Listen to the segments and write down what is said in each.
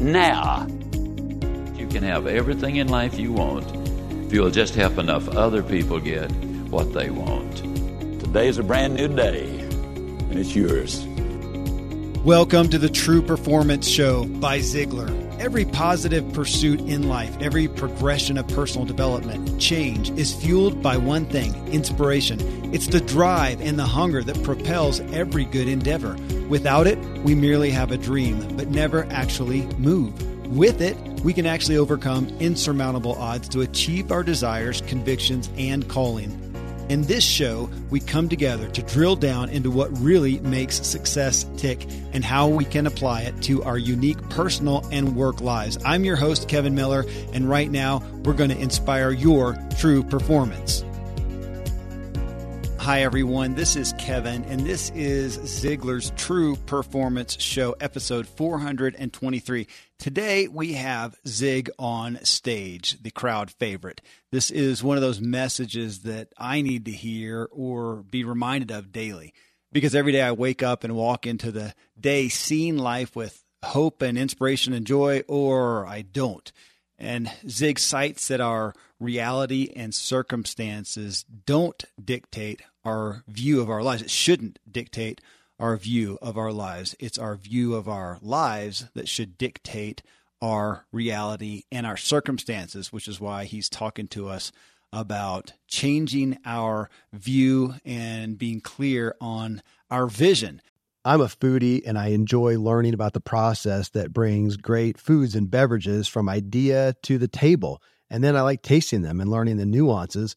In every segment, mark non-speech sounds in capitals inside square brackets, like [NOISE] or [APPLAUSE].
now. You can have everything in life you want if you'll just help enough other people get what they want. Today is a brand new day, and it's yours. Welcome to the True Performance Show by Ziglar. Every positive pursuit in life, every progression of personal development, change is fueled by one thing inspiration. It's the drive and the hunger that propels every good endeavor. Without it, we merely have a dream, but never actually move. With it, we can actually overcome insurmountable odds to achieve our desires, convictions, and calling. In this show, we come together to drill down into what really makes success tick and how we can apply it to our unique personal and work lives. I'm your host, Kevin Miller, and right now we're going to inspire your true performance. Hi, everyone. This is Kevin, and this is Ziglar's True Performance Show, episode 423. Today, we have Zig on stage, the crowd favorite. This is one of those messages that I need to hear or be reminded of daily because every day I wake up and walk into the day seeing life with hope and inspiration and joy, or I don't. And Zig cites that our reality and circumstances don't dictate our view of our lives. It shouldn't dictate our view of our lives. It's our view of our lives that should dictate our reality and our circumstances, which is why he's talking to us about changing our view and being clear on our vision. I'm a foodie and I enjoy learning about the process that brings great foods and beverages from idea to the table. And then I like tasting them and learning the nuances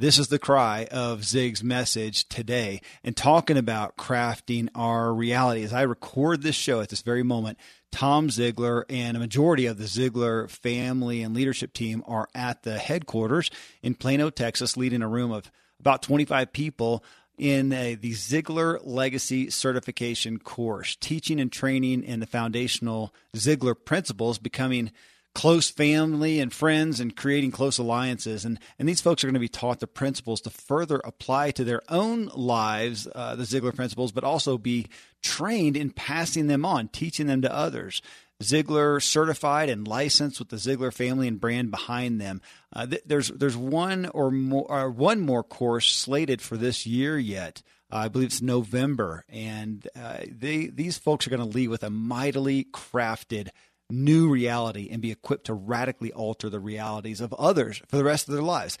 This is the cry of Zig's message today and talking about crafting our reality. As I record this show at this very moment, Tom Ziglar and a majority of the Ziglar family and leadership team are at the headquarters in Plano, Texas, leading a room of about 25 people in a, the Ziglar Legacy Certification course, teaching and training in the foundational Ziglar principles, becoming close family and friends and creating close alliances. And, and these folks are going to be taught the principles to further apply to their own lives, uh, the Ziglar principles, but also be trained in passing them on, teaching them to others. Ziglar certified and licensed with the Ziglar family and brand behind them. Uh, th- there's there's one or more uh, one more course slated for this year yet. Uh, I believe it's November, and uh, they these folks are going to lead with a mightily crafted new reality and be equipped to radically alter the realities of others for the rest of their lives.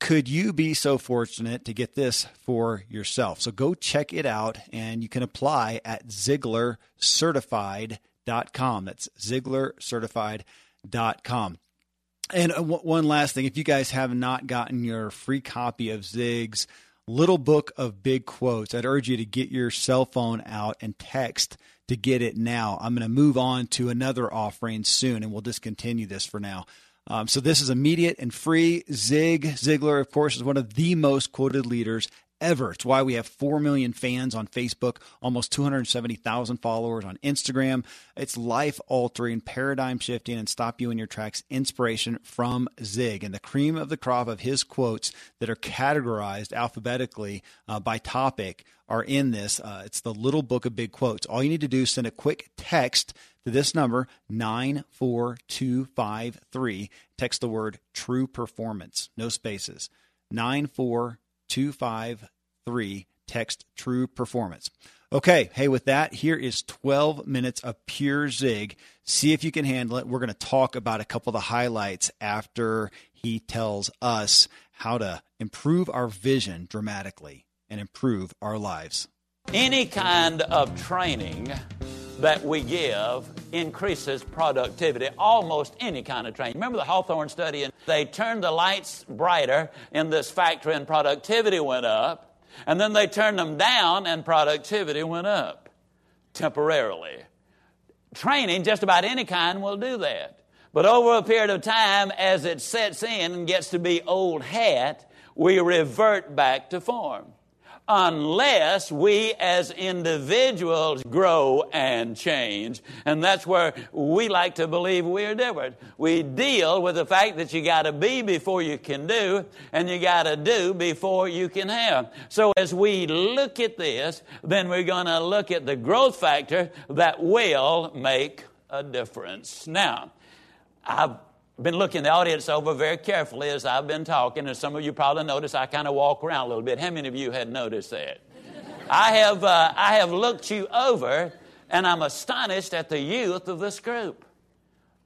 Could you be so fortunate to get this for yourself? So go check it out and you can apply at ZiglarCertified.com. That's ZiglarCertified.com. And uh, one last thing if you guys have not gotten your free copy of Zig's little book of big quotes, I'd urge you to get your cell phone out and text to get it now. I'm going to move on to another offering soon, and we'll discontinue this for now. Um, so this is immediate and free. Zig Ziglar, of course, is one of the most quoted leaders ever. It's why we have 4 million fans on Facebook, almost 270,000 followers on Instagram. It's life altering, paradigm shifting, and stop you in your tracks inspiration from Zig. And the cream of the crop of his quotes that are categorized alphabetically uh, by topic are in this. Uh, it's the little book of big quotes. All you need to do is send a quick text to this number 94253. Text the word true performance, no spaces. 94253. Text true performance. Okay, hey, with that, here is 12 minutes of pure zig. See if you can handle it. We're going to talk about a couple of the highlights after he tells us how to improve our vision dramatically and improve our lives. Any kind of training that we give increases productivity, almost any kind of training. Remember the Hawthorne study? And they turned the lights brighter in this factory and productivity went up. And then they turned them down and productivity went up temporarily. Training, just about any kind, will do that. But over a period of time, as it sets in and gets to be old hat, we revert back to form unless we as individuals grow and change. And that's where we like to believe we're different. We deal with the fact that you got to be before you can do, and you got to do before you can have. So as we look at this, then we're going to look at the growth factor that will make a difference. Now, I've been looking the audience over very carefully as I've been talking, and some of you probably noticed I kind of walk around a little bit. How many of you had noticed that? I have, uh, I have looked you over, and I'm astonished at the youth of this group.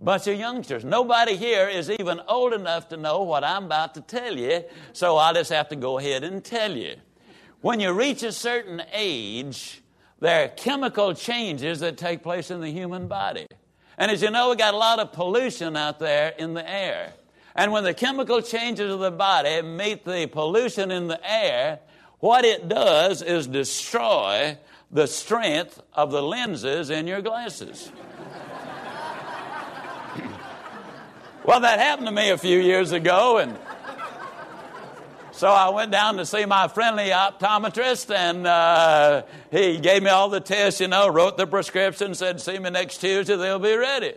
Bunch of youngsters. Nobody here is even old enough to know what I'm about to tell you, so I'll just have to go ahead and tell you. When you reach a certain age, there are chemical changes that take place in the human body. And as you know, we got a lot of pollution out there in the air. And when the chemical changes of the body meet the pollution in the air, what it does is destroy the strength of the lenses in your glasses. [LAUGHS] well, that happened to me a few years ago, and so I went down to see my friendly optometrist, and uh, he gave me all the tests, you know, wrote the prescription, said, See me next Tuesday, they'll be ready.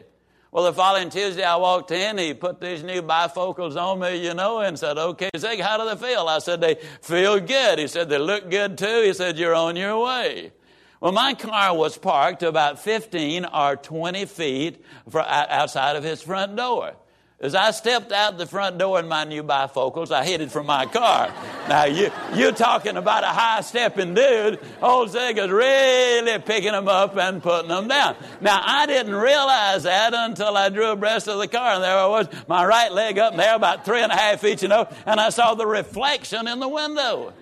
Well, the following Tuesday, I walked in. He put these new bifocals on me, you know, and said, Okay, Zig, how do they feel? I said, They feel good. He said, They look good too. He said, You're on your way. Well, my car was parked about 15 or 20 feet outside of his front door. As I stepped out the front door in my new bifocals, I it from my car. now, you, you're talking about a high stepping dude. Old Zig is really picking them up and putting them down. Now, I didn't realize that until I drew abreast of the car, and there I was, my right leg up there, about three and a half feet, you know, and I saw the reflection in the window.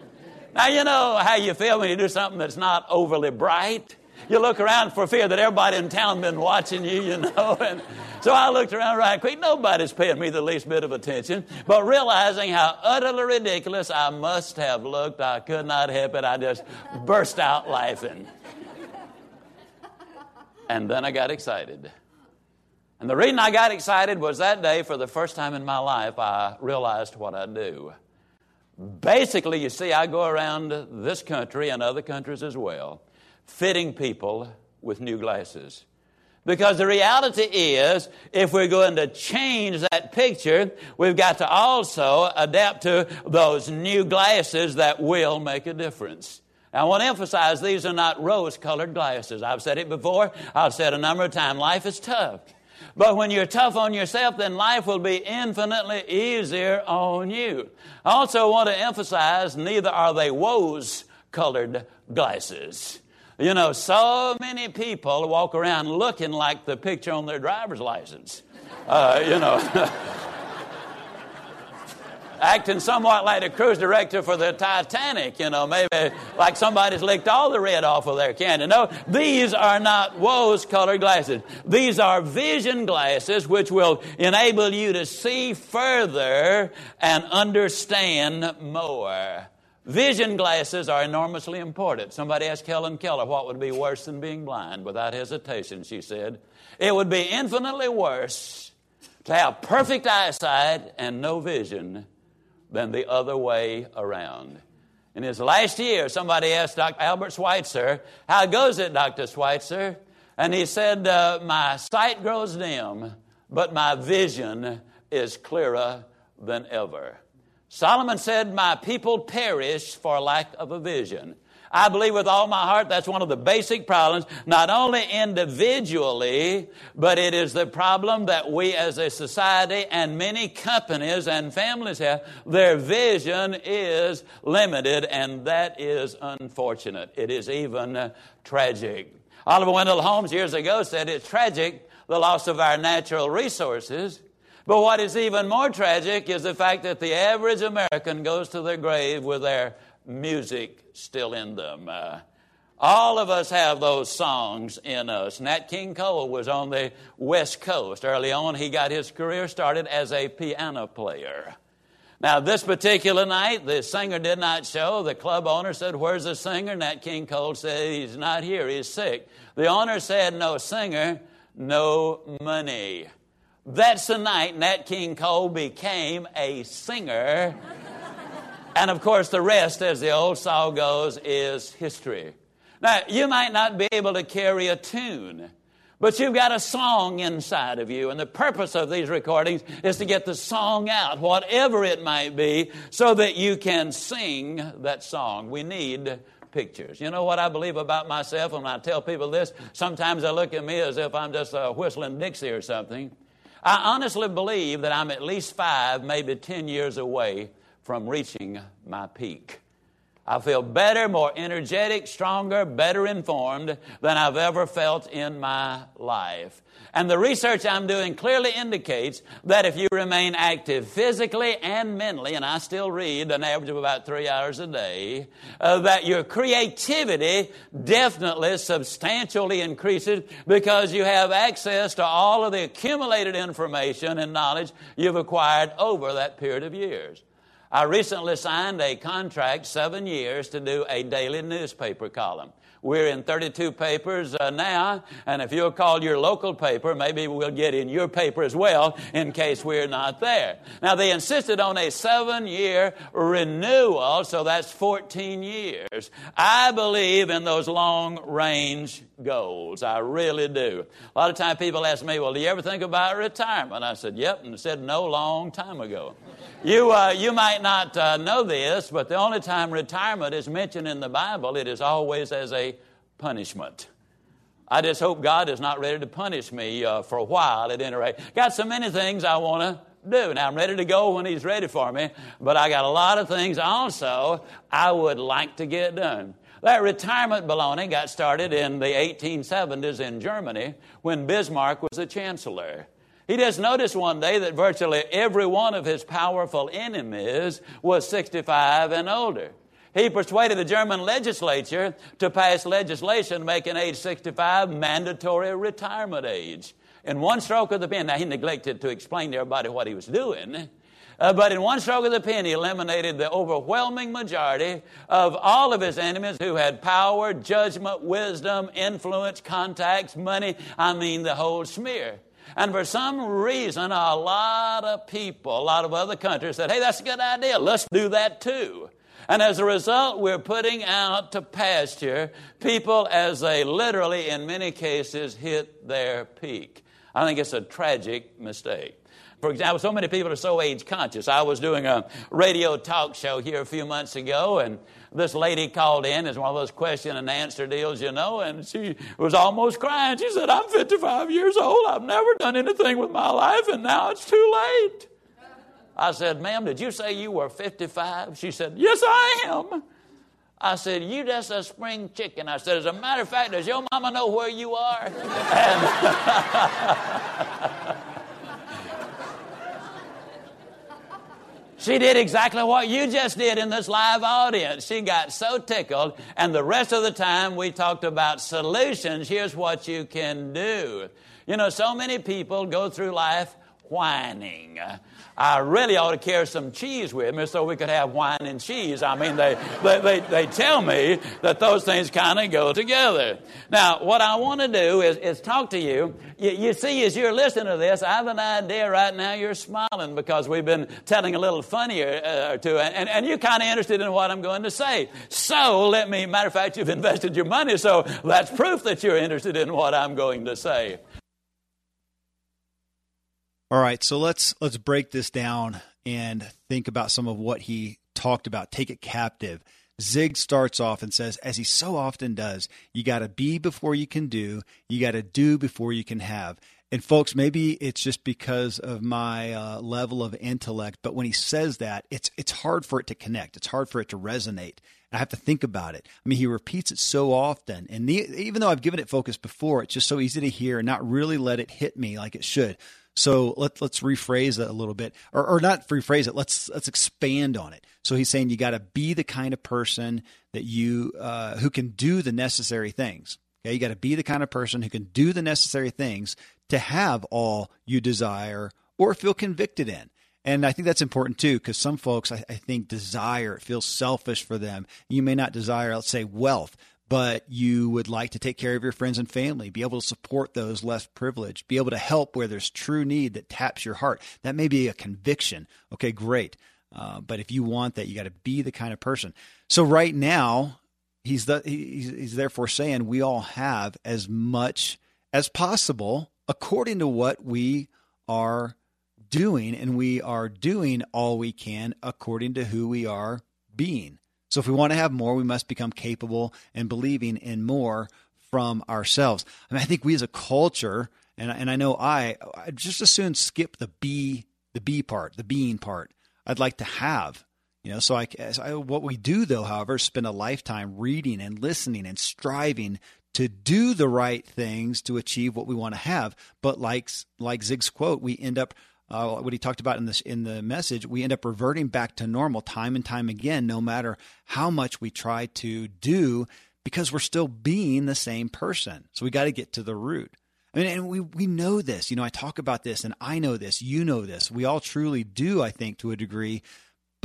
Now, you know how you feel when you do something that's not overly bright. You look around for fear that everybody in town been watching you, you know, [LAUGHS] and so I looked around right quick. Nobody's paying me the least bit of attention. But realizing how utterly ridiculous I must have looked, I could not help it. I just burst out laughing. And then I got excited. And the reason I got excited was that day, for the first time in my life, I realized what I do. Basically, you see, I go around this country and other countries as well, fitting people with new glasses. Because the reality is, if we're going to change that picture, we've got to also adapt to those new glasses that will make a difference. I want to emphasize these are not rose colored glasses. I've said it before, I've said a number of times. Life is tough. But when you're tough on yourself, then life will be infinitely easier on you. I also want to emphasize neither are they rose colored glasses. You know, so many people walk around looking like the picture on their driver's license. Uh, you know. [LAUGHS] acting somewhat like a cruise director for the Titanic, you know, maybe like somebody's licked all the red off of their candy. No, these are not rose colored glasses. These are vision glasses which will enable you to see further and understand more. Vision glasses are enormously important. Somebody asked Helen Keller what would be worse than being blind. Without hesitation, she said, it would be infinitely worse to have perfect eyesight and no vision than the other way around. In his last year, somebody asked Dr. Albert Schweitzer, How goes it, Dr. Schweitzer? And he said, uh, My sight grows dim, but my vision is clearer than ever. Solomon said, My people perish for lack of a vision. I believe with all my heart that's one of the basic problems, not only individually, but it is the problem that we as a society and many companies and families have. Their vision is limited, and that is unfortunate. It is even uh, tragic. Oliver Wendell Holmes years ago said it's tragic the loss of our natural resources. But what is even more tragic is the fact that the average American goes to their grave with their music still in them. Uh, all of us have those songs in us. Nat King Cole was on the West Coast. Early on, he got his career started as a piano player. Now, this particular night, the singer did not show. The club owner said, Where's the singer? Nat King Cole said, He's not here, he's sick. The owner said, No singer, no money. That's the night Nat King Cole became a singer and of course, the rest, as the old song goes, is history. Now, you might not be able to carry a tune, but you've got a song inside of you. And the purpose of these recordings is to get the song out, whatever it might be, so that you can sing that song. We need pictures. You know what I believe about myself when I tell people this? Sometimes they look at me as if I'm just a whistling Dixie or something. I honestly believe that I'm at least five, maybe ten years away from reaching my peak. I feel better, more energetic, stronger, better informed than I've ever felt in my life. And the research I'm doing clearly indicates that if you remain active physically and mentally, and I still read an average of about three hours a day, uh, that your creativity definitely substantially increases because you have access to all of the accumulated information and knowledge you've acquired over that period of years. I recently signed a contract, seven years, to do a daily newspaper column. We're in 32 papers uh, now, and if you'll call your local paper, maybe we'll get in your paper as well in case we're not there. Now, they insisted on a seven year renewal, so that's 14 years. I believe in those long range goals. I really do. A lot of times people ask me, Well, do you ever think about retirement? I said, Yep, and said no long time ago. You, uh, you might not uh, know this, but the only time retirement is mentioned in the Bible, it is always as a punishment. I just hope God is not ready to punish me uh, for a while at any rate. Got so many things I want to do. Now, I'm ready to go when He's ready for me, but I got a lot of things also I would like to get done. That retirement baloney got started in the 1870s in Germany when Bismarck was the chancellor. He just noticed one day that virtually every one of his powerful enemies was 65 and older. He persuaded the German legislature to pass legislation making age 65 mandatory retirement age. In one stroke of the pen, now he neglected to explain to everybody what he was doing. Uh, but in one stroke of the pen, he eliminated the overwhelming majority of all of his enemies who had power, judgment, wisdom, influence, contacts, money. I mean, the whole smear. And for some reason, a lot of people, a lot of other countries said, hey, that's a good idea. Let's do that too. And as a result, we're putting out to pasture people as they literally, in many cases, hit their peak. I think it's a tragic mistake. For example, so many people are so age conscious. I was doing a radio talk show here a few months ago, and this lady called in. It's one of those question and answer deals, you know, and she was almost crying. She said, I'm 55 years old. I've never done anything with my life, and now it's too late. I said, Ma'am, did you say you were 55? She said, Yes, I am. I said, You just a spring chicken. I said, As a matter of fact, does your mama know where you are? And She did exactly what you just did in this live audience. She got so tickled, and the rest of the time we talked about solutions. Here's what you can do. You know, so many people go through life whining. I really ought to carry some cheese with me so we could have wine and cheese. I mean, they, they, they, they tell me that those things kind of go together. Now, what I want to do is, is talk to you. you. You see, as you're listening to this, I have an idea right now you're smiling because we've been telling a little funnier uh, or two, and, and you're kind of interested in what I'm going to say. So, let me, matter of fact, you've [LAUGHS] invested your money, so that's proof that you're interested in what I'm going to say. All right, so let's let's break this down and think about some of what he talked about. Take it captive. Zig starts off and says, as he so often does, you got to be before you can do, you got to do before you can have. And folks, maybe it's just because of my uh, level of intellect, but when he says that, it's it's hard for it to connect. It's hard for it to resonate. I have to think about it. I mean, he repeats it so often, and the, even though I've given it focus before, it's just so easy to hear and not really let it hit me like it should. So let, let's rephrase it a little bit, or, or not rephrase it. Let's let's expand on it. So he's saying you got to be the kind of person that you uh, who can do the necessary things. Okay, you got to be the kind of person who can do the necessary things to have all you desire or feel convicted in. And I think that's important too, because some folks, I, I, think, desire, it feels selfish for them. You may not desire, let's say, wealth, but you would like to take care of your friends and family, be able to support those less privileged, be able to help where there's true need that taps your heart. That may be a conviction. Okay, great. Uh, but if you want that, you got to be the kind of person. So right now, he's the, he's, he's therefore saying we all have as much as possible according to what we are doing, and we are doing all we can according to who we are being. So if we want to have more, we must become capable and believing in more from ourselves. I mean, I think we as a culture, and and I know I, I just as soon skip the be the be part, the being part. I'd like to have, you know. So I, I what we do though, however, spend a lifetime reading and listening and striving to do the right things to achieve what we want to have. But like like Zig's quote, we end up uh, what he talked about in this in the message, we end up reverting back to normal time and time again, no matter how much we try to do, because we're still being the same person. So we got to get to the root. I mean, and we we know this. You know, I talk about this, and I know this. You know this. We all truly do, I think, to a degree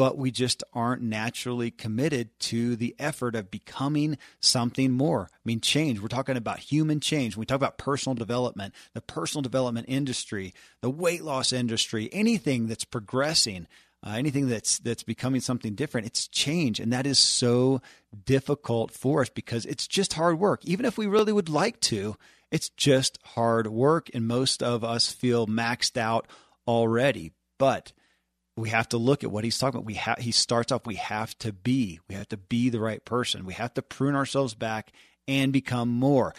but we just aren't naturally committed to the effort of becoming something more. I mean, change. We're talking about human change. When we talk about personal development, the personal development industry, the weight loss industry, anything that's progressing. Uh, anything that's that's becoming something different it's change and that is so difficult for us because it's just hard work even if we really would like to it's just hard work and most of us feel maxed out already but we have to look at what he's talking about. We have he starts off we have to be. We have to be the right person. We have to prune ourselves back and become more.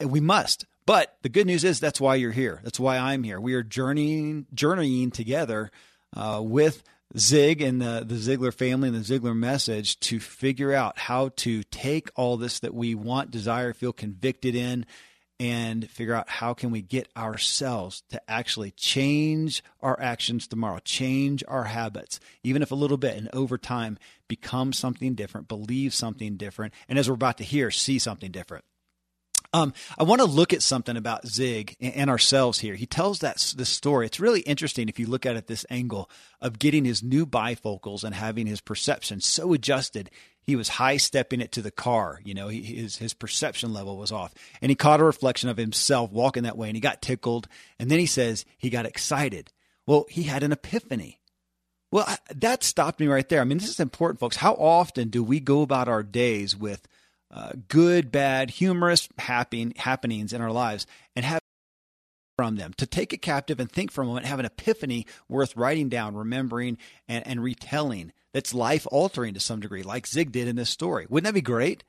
We must. But the good news is that's why you're here. That's why I'm here. We are journeying journeying together uh, with Zig and the, the Ziglar family and the Ziglar message to figure out how to take all this that we want, desire, feel convicted in, and figure out how can we get ourselves to actually change our actions tomorrow change our habits even if a little bit and over time become something different believe something different and as we're about to hear see something different um, I want to look at something about Zig and ourselves here. He tells that this story. It's really interesting if you look at it this angle of getting his new bifocals and having his perception so adjusted he was high stepping it to the car. You know, he, his his perception level was off, and he caught a reflection of himself walking that way, and he got tickled. And then he says he got excited. Well, he had an epiphany. Well, I, that stopped me right there. I mean, this is important, folks. How often do we go about our days with uh, good, bad, humorous happen, happenings in our lives and have from them to take it captive and think for a moment, have an epiphany worth writing down, remembering, and, and retelling? that's life altering to some degree, like Zig did in this story. Wouldn't that be great?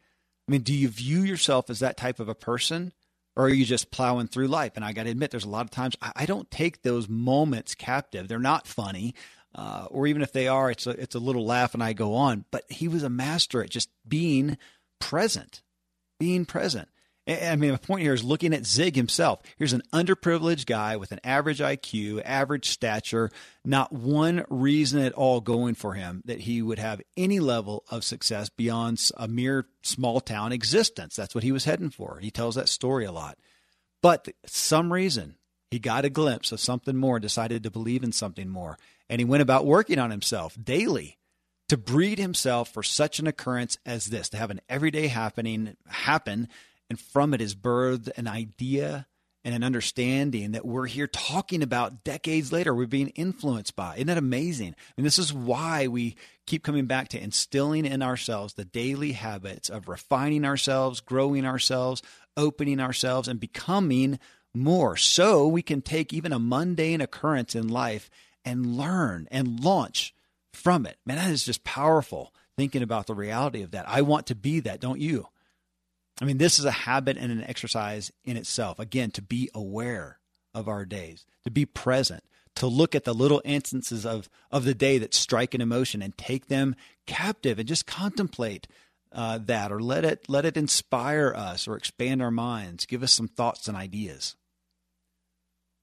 I mean, do you view yourself as that type of a person? Or are you just plowing through life? And I got to admit, there's a lot of times I don't take those moments captive. They're not funny. Uh, or even if they are, it's a, it's a little laugh and I go on. But he was a master at just being present, being present. I mean, my point here is looking at Zig himself. Here's an underprivileged guy with an average IQ, average stature, not one reason at all going for him that he would have any level of success beyond a mere small town existence. That's what he was heading for. He tells that story a lot. But some reason he got a glimpse of something more, decided to believe in something more, and he went about working on himself daily to breed himself for such an occurrence as this, to have an everyday happening happen and from it is birthed an idea and an understanding that we're here talking about decades later. We're being influenced by. Isn't that amazing? And this is why we keep coming back to instilling in ourselves the daily habits of refining ourselves, growing ourselves, opening ourselves, and becoming more. So we can take even a mundane occurrence in life and learn and launch from it. Man, that is just powerful thinking about the reality of that. I want to be that, don't you? I mean, this is a habit and an exercise in itself. Again, to be aware of our days, to be present, to look at the little instances of, of the day that strike an emotion and take them captive and just contemplate uh, that or let it let it inspire us or expand our minds, give us some thoughts and ideas.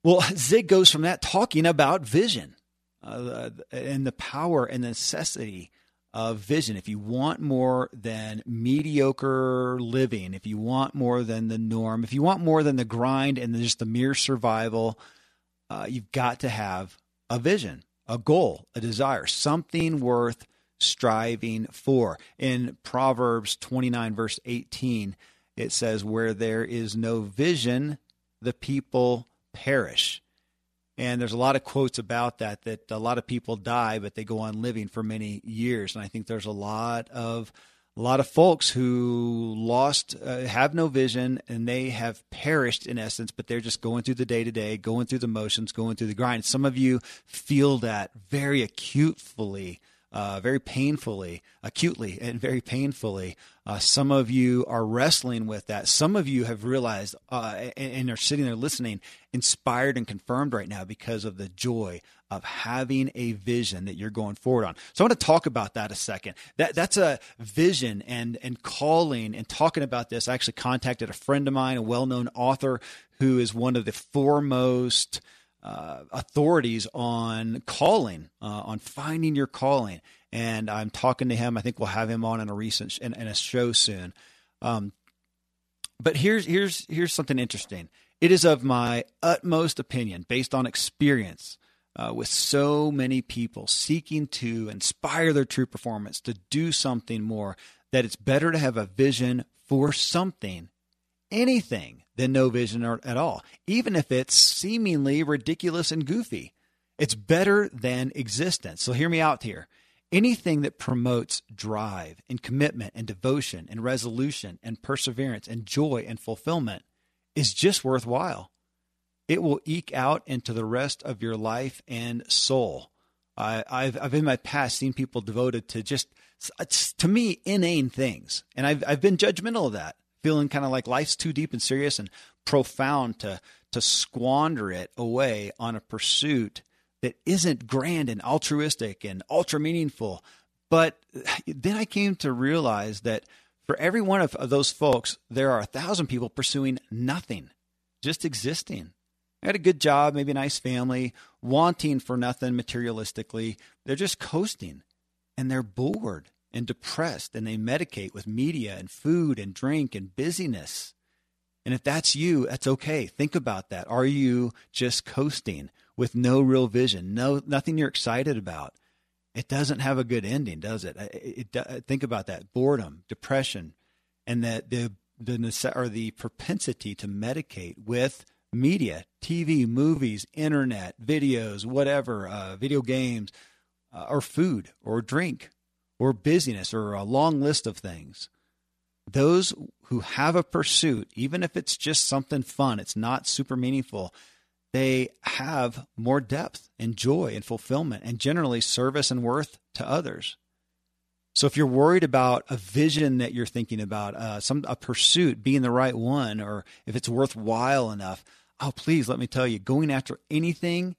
Well, [LAUGHS] Zig goes from that talking about vision uh, and the power and necessity of vision, if you want more than mediocre living, if you want more than the norm, if you want more than the grind and just the mere survival, uh, you've got to have a vision, a goal, a desire, something worth striving for. In Proverbs 29, verse 18, it says, Where there is no vision, the people perish. And there's a lot of quotes about that, that a lot of people die, but they go on living for many years. And I think there's a lot of a lot of folks who lost, uh, have no vision, and they have perished in essence, but they're just going through the day to day, going through the motions, going through the grind. Some of you feel that very acutely uh, very painfully, acutely, and very painfully. Uh, some of you are wrestling with that. Some of you have realized uh, and, and, are sitting there listening, inspired and confirmed right now because of the joy of having a vision that you're going forward on. So I want to talk about that a second. That that's a vision and and calling and talking about this. I actually contacted a friend of mine, a well-known author who is one of the foremost uh, authorities on calling, uh, on finding your calling. And I'm talking to him. I think we'll have him on in a recent in, in a show soon. Um, but here's here's here's something interesting. It is of my utmost opinion, based on experience, uh, with so many people seeking to inspire their true performance to do something more, that it's better to have a vision for something, anything, than no vision at all, even if it's seemingly ridiculous and goofy. It's better than existence. So hear me out here. Anything that promotes drive and commitment and devotion and resolution and perseverance and joy and fulfillment is just worthwhile. It will eke out into the rest of your life and soul. I, have I've in my past seen people devoted to just, to me, inane things. And I've, I've been judgmental of that feeling kind of like life's too deep and serious and profound to to squander it away on a pursuit that isn't grand and altruistic and ultra meaningful. But then I came to realize that for every one of, those folks, there are a thousand people pursuing nothing, just existing. They had a good job, maybe a nice family, wanting for nothing materialistically. They're just coasting and they're bored and depressed and they medicate with media and food and drink and busyness. And if that's you, that's okay. Think about that. Are you just coasting with no real vision, no nothing you're excited about? It doesn't have a good ending, does it? it, it think about that: boredom, depression, and that the the or the propensity to medicate with media, TV, movies, internet, videos, whatever, uh, video games, uh, or food or drink or busyness or a long list of things. Those who have a pursuit, even if it's just something fun, it's not super meaningful, they have more depth and joy and fulfillment and generally service and worth to others. So if you're worried about a vision that you're thinking about, uh, some a pursuit being the right one, or if it's worthwhile enough, oh please let me tell you, going after anything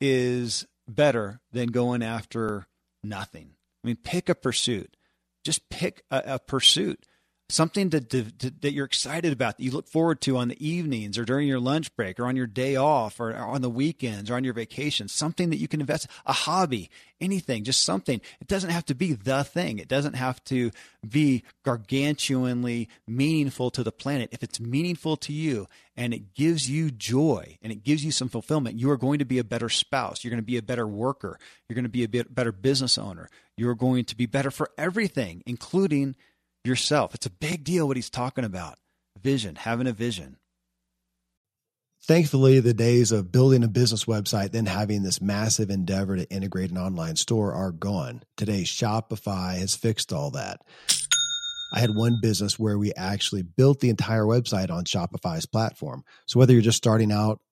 is better than going after nothing. I mean, pick a pursuit. Just pick a, a pursuit. something to, to, to, that you're excited about that you look forward to on the evenings or during your lunch break or on your day off or, on the weekends or on your vacation. Something that you can invest a hobby anything just something. It doesn't have to be the thing. It doesn't have to be gargantuanly meaningful to the planet. If it's meaningful to you and it gives you joy and it gives you some fulfillment you are going to be a better spouse. You're going to be a better worker. You're going to be a better business owner you're going to be better for everything including yourself. It's a big deal what he's talking about. Vision, having a vision. Thankfully, the days of building a business website, then having this massive endeavor to integrate an online store are gone. Today, Shopify has fixed all that. I had one business where we actually built the entire website on Shopify's platform. So whether you're just starting out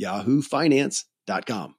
yahoofinance.com.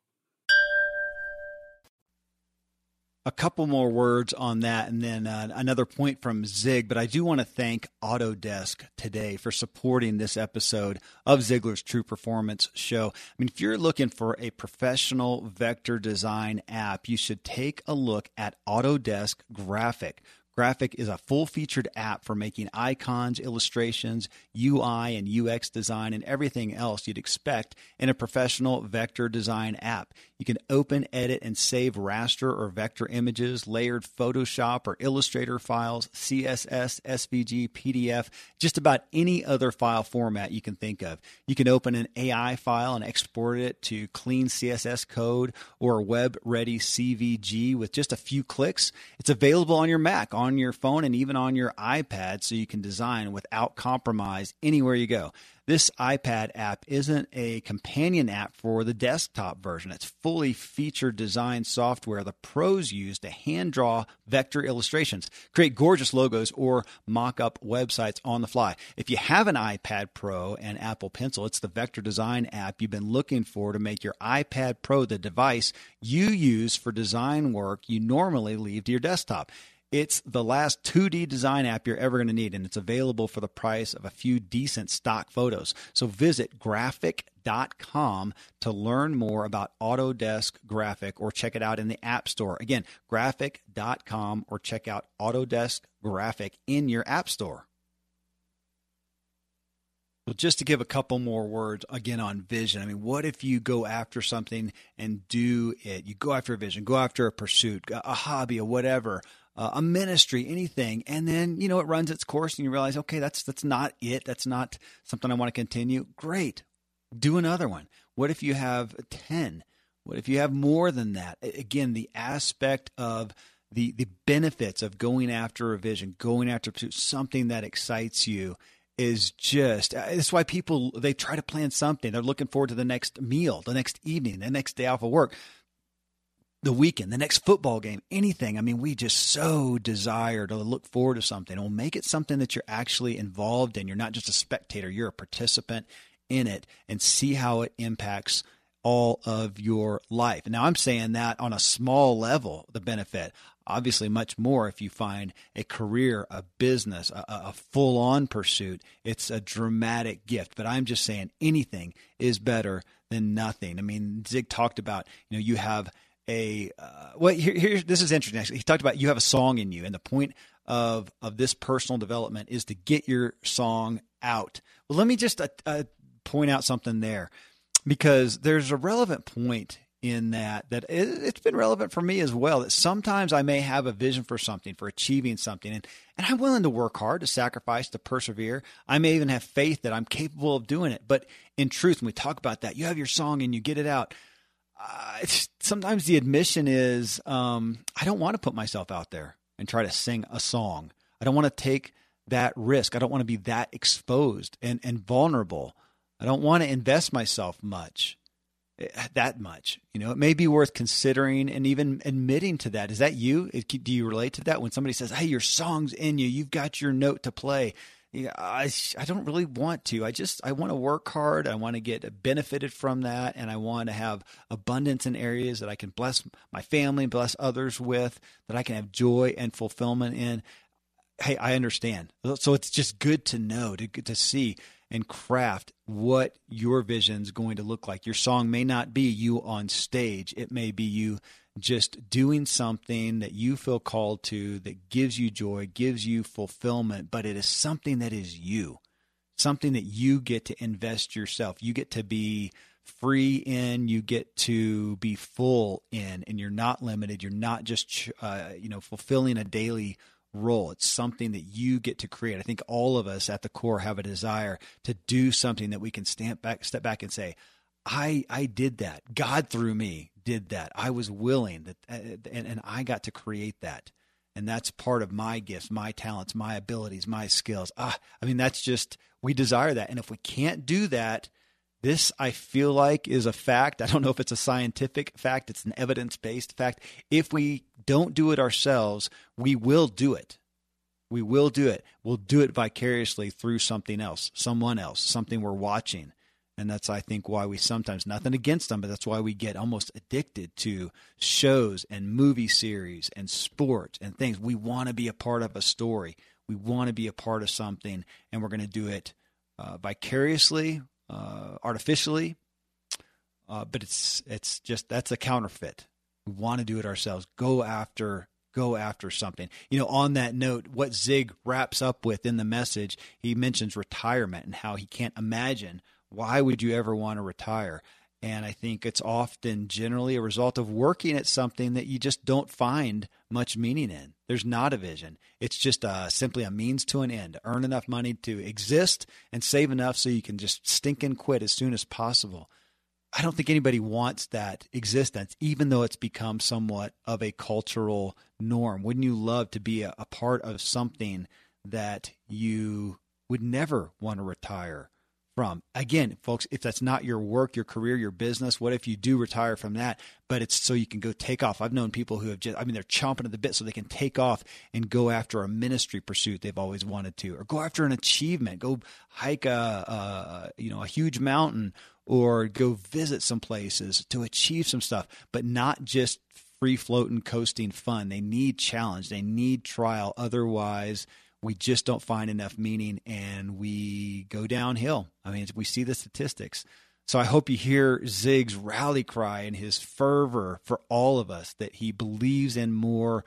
a couple more words on that and then uh, another point from Zig. But I do want to thank Autodesk today for supporting this episode of Ziglar's True Performance Show. I mean, if you're looking for a professional vector design app, you should take a look at Autodesk Graphic. Graphic is a full featured app for making icons, illustrations, UI and UX design, and everything else you'd expect in a professional vector design app. You can open, edit, and save raster or vector images, layered Photoshop or Illustrator files, CSS, SVG, PDF, just about any other file format you can think of. You can open an AI file and export it to clean CSS code or web ready CVG with just a few clicks. It's available on your Mac, on your phone, and even on your iPad so you can design without compromise anywhere you go. This iPad app isn't a companion app for the desktop version. It's fully featured design software the pros use to hand draw vector illustrations, create gorgeous logos, or mock up websites on the fly. If you have an iPad Pro and Apple Pencil, it's the vector design app you've been looking for to make your iPad Pro the device you use for design work you normally leave to your desktop. It's the last 2D design app you're ever going to need, and it's available for the price of a few decent stock photos. So visit graphic.com to learn more about Autodesk Graphic or check it out in the App Store. Again, graphic.com or check out Autodesk Graphic in your App Store. Well, just to give a couple more words again on vision. I mean, what if you go after something and do it? You go after a vision, go after a pursuit, a hobby, or whatever uh, a ministry, anything, and then you know it runs its course, and you realize, okay, that's that's not it. That's not something I want to continue. Great, do another one. What if you have ten? What if you have more than that? Again, the aspect of the the benefits of going after a vision, going after something that excites you is just uh, it's why people they try to plan something they're looking forward to the next meal the next evening the next day off of work the weekend, the next football game, anything. I mean, we just so desire to look forward to something. We'll make it something that you're actually involved in. You're not just a spectator, you're a participant in it and see how it impacts all of your life. Now, I'm saying that on a small level, the benefit. Obviously, much more if you find a career, a business, a, a full on pursuit. It's a dramatic gift. But I'm just saying anything is better than nothing. I mean, Zig talked about, you know, you have a uh, well here, here this is interesting actually. He talked about you have a song in you and the point of of this personal development is to get your song out. Well let me just uh, uh, point out something there because there's a relevant point in that that it, it's been relevant for me as well that sometimes i may have a vision for something for achieving something and and i'm willing to work hard to sacrifice to persevere. I may even have faith that i'm capable of doing it. But in truth when we talk about that you have your song and you get it out uh, sometimes the admission is um, I don't want to put myself out there and try to sing a song. I don't want to take that risk. I don't want to be that exposed and, and vulnerable. I don't want to invest myself much, eh, that much. You know, it may be worth considering and even admitting to that. Is that you? Do you relate to that when somebody says, "Hey, your song's in you. You've got your note to play." Yeah, I, I don't really want to. I just I want to work hard. I want to get benefited from that, and I want to have abundance in areas that I can bless my family and bless others with, that I can have joy and fulfillment in. Hey, I understand. So it's just good to know to to see and craft what your vision is going to look like. Your song may not be you on stage. It may be you just doing something that you feel called to that gives you joy, gives you fulfillment, but it is something that is you, something that you get to invest yourself. You get to be free in, you get to be full in, and you're not limited. You're not just, uh, you know, fulfilling a daily role. It's something that you get to create. I think all of us at the core have a desire to do something that we can stand back, step back and say, I I did that. God through me did that. I was willing that, uh, and, and I got to create that. And that's part of my gifts, my talents, my abilities, my skills. Ah, I mean, that's just, we desire that. And if we can't do that, this I feel like is a fact. I don't know if it's a scientific fact, it's an evidence based fact. If we don't do it ourselves, we will do it. We will do it. We'll do it vicariously through something else, someone else, something we're watching. And that's, I think, why we sometimes, nothing against them, but that's why we get almost addicted to shows and movie series and sports and things. We want to be a part of a story. We want to be a part of something, and we're going to do it uh, vicariously, uh, artificially. Uh, but it's it's just that's a counterfeit. We want to do it ourselves. Go after go after something. You know, on that note, what Zig wraps up with in the message, he mentions retirement and how he can't imagine why would you ever want to retire. And I think it's often generally a result of working at something that you just don't find much meaning in. There's not a vision. It's just uh, simply a means to an end. Earn enough money to exist and save enough so you can just stink and quit as soon as possible. I don't think anybody wants that existence, even though it's become somewhat of a cultural norm. Wouldn't you love to be a, a part of something that you would never want to retire from? Again, folks, if that's not your work, your career, your business, what if you do retire from that, but it's so you can go take off? I've known people who have just, I mean, they're chomping at the bit so they can take off and go after a ministry pursuit they've always wanted to, or go after an achievement, go hike a, a you know, a huge mountain or go visit some places to achieve some stuff, but not just free floating, coasting fun. They need challenge, they need trial. Otherwise, we just don't find enough meaning and we go downhill. I mean, we see the statistics. So I hope you hear Zig's rally cry and his fervor for all of us that he believes in more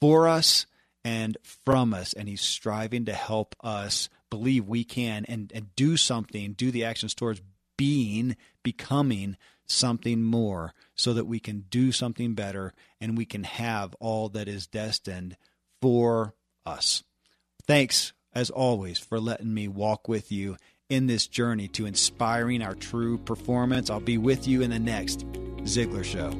for us and from us. And he's striving to help us believe we can and, and do something, do the actions towards being, becoming something more so that we can do something better and we can have all that is destined for us. Thanks, as always, for letting me walk with you in this journey to inspiring our true performance. I'll be with you in the next Ziglar Show.